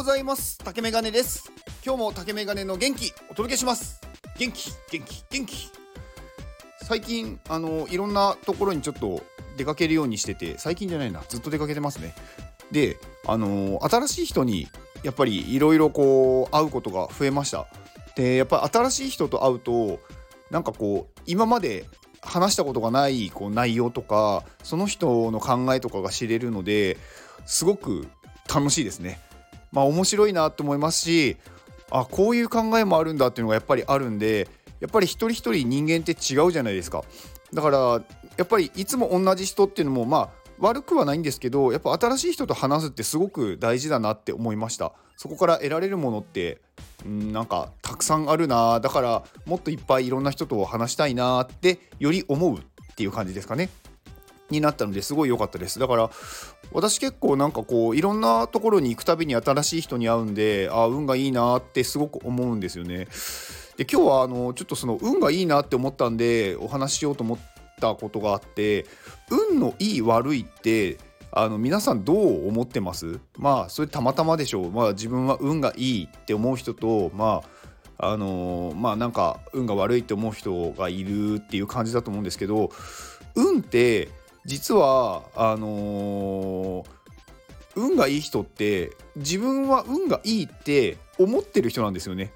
ございます。竹メガネです。今日も竹メガネの元気お届けします。元気元気元気。最近あのいろんなところにちょっと出かけるようにしてて最近じゃないなずっと出かけてますね。であの新しい人にやっぱりいろいろこう会うことが増えました。でやっぱり新しい人と会うとなんかこう今まで話したことがないこう内容とかその人の考えとかが知れるのですごく楽しいですね。まあ面白いなと思いますしあこういう考えもあるんだっていうのがやっぱりあるんでやっぱり一人一人人間って違うじゃないですか。だからやっぱりいつも同じ人っていうのもまあ悪くはないんですけどやっぱ新しい人と話すってすごく大事だなって思いました。そこから得られるものってんなんかたくさんあるな。だからもっといっぱいいろんな人と話したいなってより思うっていう感じですかね。になったのですごい良かったです。だから私結構なんかこういろんなところに行くたびに新しい人に会うんであ運がいいなってすごく思うんですよね。で今日はあのちょっとその運がいいなって思ったんでお話ししようと思ったことがあって運のいい悪いってあの皆さんどう思ってます？まあそれたまたまでしょう。まあ自分は運がいいって思う人とまああのー、まあなんか運が悪いって思う人がいるっていう感じだと思うんですけど運って実はあのー、運がいい人って自分は運がいいって思ってる人なんですよね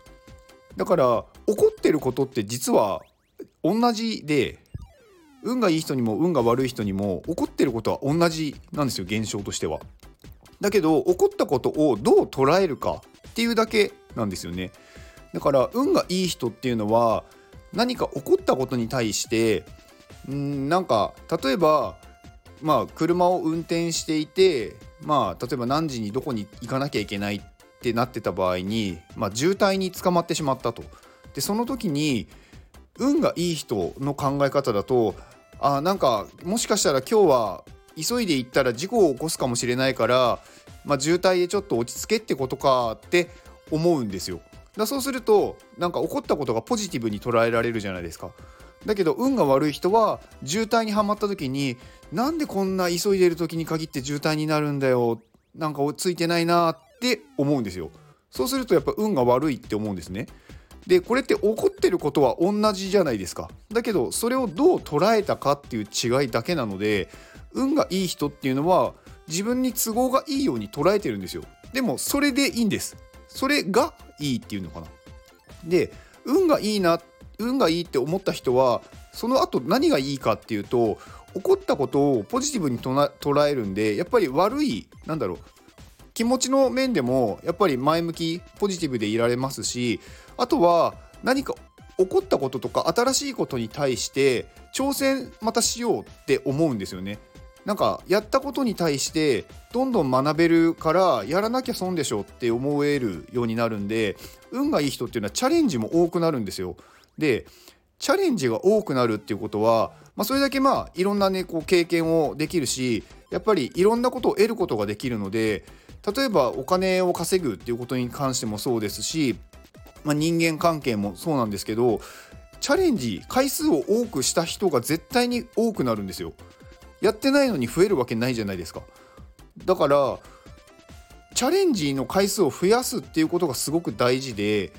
だから怒ってることって実は同じで運がいい人にも運が悪い人にも起こってることは同じなんですよ現象としては。だけど起こったことをどう捉えるかっていうだけなんですよね。だから運がいい人っていうのは何か起こったことに対してんなんか例えばまあ車を運転していてまあ例えば何時にどこに行かなきゃいけないってなってた場合に、まあ、渋滞に捕まってしまったと。でその時に運がいい人の考え方だとあなんかもしかしたら今日は急いで行ったら事故を起こすかもしれないから、まあ、渋滞でちょっと落ち着けってことかって思うんですよ。だそうするとなんか起こったことがポジティブに捉えられるじゃないですか。だけど運が悪い人は渋滞にはまった時になんでこんな急いでる時に限って渋滞になるんだよなんかついてないなって思うんですよ。そうするとやっぱ運が悪いって思うんですね。でこれって起こってることは同じじゃないですかだけどそれをどう捉えたかっていう違いだけなので運がいい人っていうのは自分に都合がいいように捉えてるんですよでもそれでいいんですそれがいいっていうのかなで運がいいなっ運がいいって思った人はその後何がいいかっていうと起こったことをポジティブに捉えるんでやっぱり悪いなんだろう気持ちの面でもやっぱり前向きポジティブでいられますしあとは何か起こったこととか新しいことに対して挑戦またしようって思うんですよね。なんかやったことに対してどんどん学べるからやらなきゃ損でしょって思えるようになるんで運がいい人っていうのはチャレンジも多くなるんですよ。でチャレンジが多くなるっていうことは、まあ、それだけまあいろんなねこう経験をできるしやっぱりいろんなことを得ることができるので例えばお金を稼ぐっていうことに関してもそうですしまあ、人間関係もそうなんですけどチャレンジ回数を多くした人が絶対に多くなるんですよ。やってないのに増えるわけないじゃないですか。だからチャレンジの回数を増やすっていうことがすごく大事で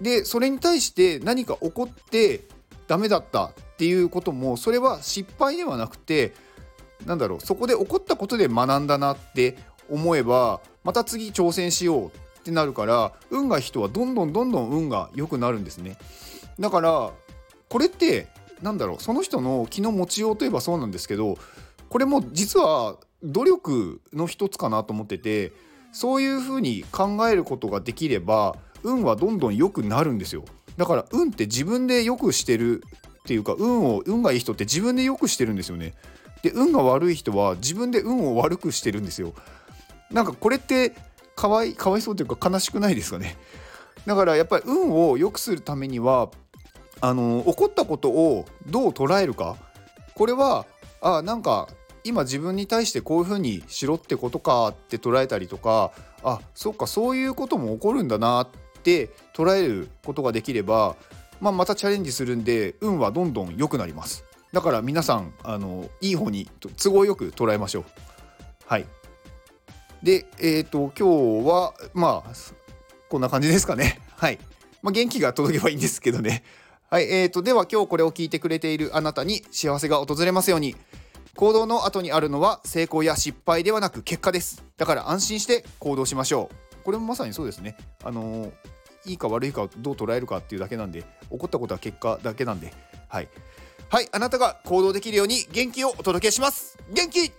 でそれに対して何か起こってダメだったっていうこともそれは失敗ではなくてなんだろうそこで起こったことで学んだなって思えばまた次挑戦しようってなるから運が人はどんどんどんどん運が良くなるんですね。だからこれってなんだろうその人の気の持ちようといえばそうなんですけどこれも実は努力の一つかなと思っててそういうふうに考えることができれば運はどんどん良くなるんですよ。だから運って自分で良くしてるっていうか運を運がいい人って自分で良くしてるんですよね。で運が悪い人は自分で運を悪くしてるんですよ。なんかこれってかわいかわいそうというか悲しくないですかね。だからやっぱり運を良くするためにはあの起こったことをどう捉えるか。これはあなんか今自分に対してこういうふうにしろってことかって捉えたりとかあそっかそういうことも起こるんだなって捉えることができれば、まあ、またチャレンジするんで運はどんどん良くなります。だから皆さんあのいい方に都合よく捉えましょう。はい。でえっ、と今日はまあこんな感じですかね。はい、まあ、元気が届けばいいんですけどね。はいえーとでは今日これを聞いてくれているあなたに幸せが訪れますように。行動の後にあるのは成功や失敗ではなく結果です。だから安心して行動しましょう。これもまさにそうですね。あのーいいか悪いかをどう捉えるかっていうだけなんで起こったことは結果だけなんで。はい。はい。あなたが行動できるように元気をお届けします。元気